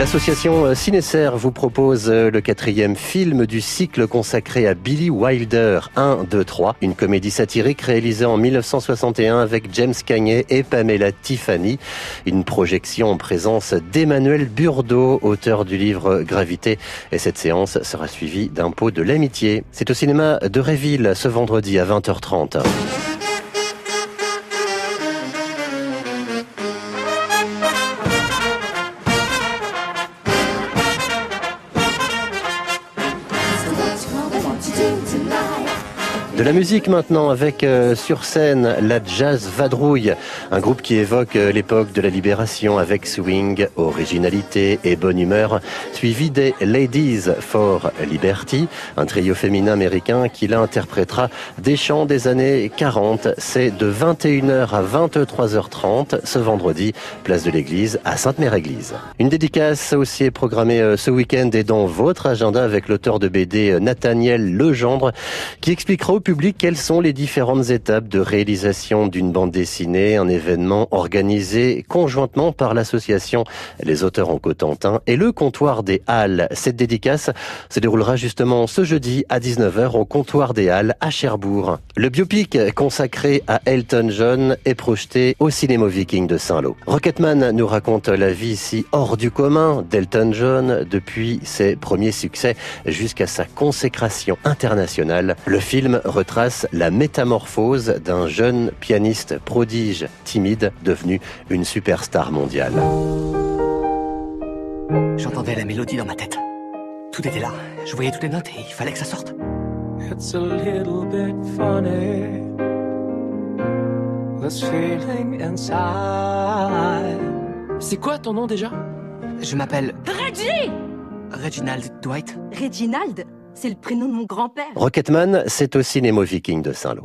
L'association Cinécer vous propose le quatrième film du cycle consacré à Billy Wilder 1, 2, 3, une comédie satirique réalisée en 1961 avec James Cagney et Pamela Tiffany, une projection en présence d'Emmanuel Burdeau, auteur du livre Gravité, et cette séance sera suivie d'un pot de l'amitié. C'est au cinéma de Réville ce vendredi à 20h30. To do tonight. De la musique maintenant avec euh, sur scène la Jazz Vadrouille, un groupe qui évoque euh, l'époque de la libération avec swing, originalité et bonne humeur, suivi des Ladies for Liberty, un trio féminin américain qui l'interprétera des chants des années 40. C'est de 21h à 23h30 ce vendredi, place de l'église à Sainte-Mère-Église. Une dédicace aussi est programmée euh, ce week-end et dans votre agenda avec l'auteur de BD Nathaniel Legendre qui expliquera au quelles sont les différentes étapes de réalisation d'une bande dessinée, un événement organisé conjointement par l'association Les auteurs en Cotentin et le comptoir des Halles? Cette dédicace se déroulera justement ce jeudi à 19h au comptoir des Halles à Cherbourg. Le biopic consacré à Elton John est projeté au Cinéma Viking de Saint-Lô. Rocketman nous raconte la vie ici hors du commun d'Elton John depuis ses premiers succès jusqu'à sa consécration internationale. Le film retrace la métamorphose d'un jeune pianiste prodige timide devenu une superstar mondiale. J'entendais la mélodie dans ma tête. Tout était là. Je voyais toutes les notes et il fallait que ça sorte. It's a little bit funny. This feeling inside. C'est quoi ton nom déjà? Je m'appelle Reggie Reginald Dwight. Reginald? C'est le prénom de mon grand-père. Rocketman, c'est au cinéma viking de Saint-Lô.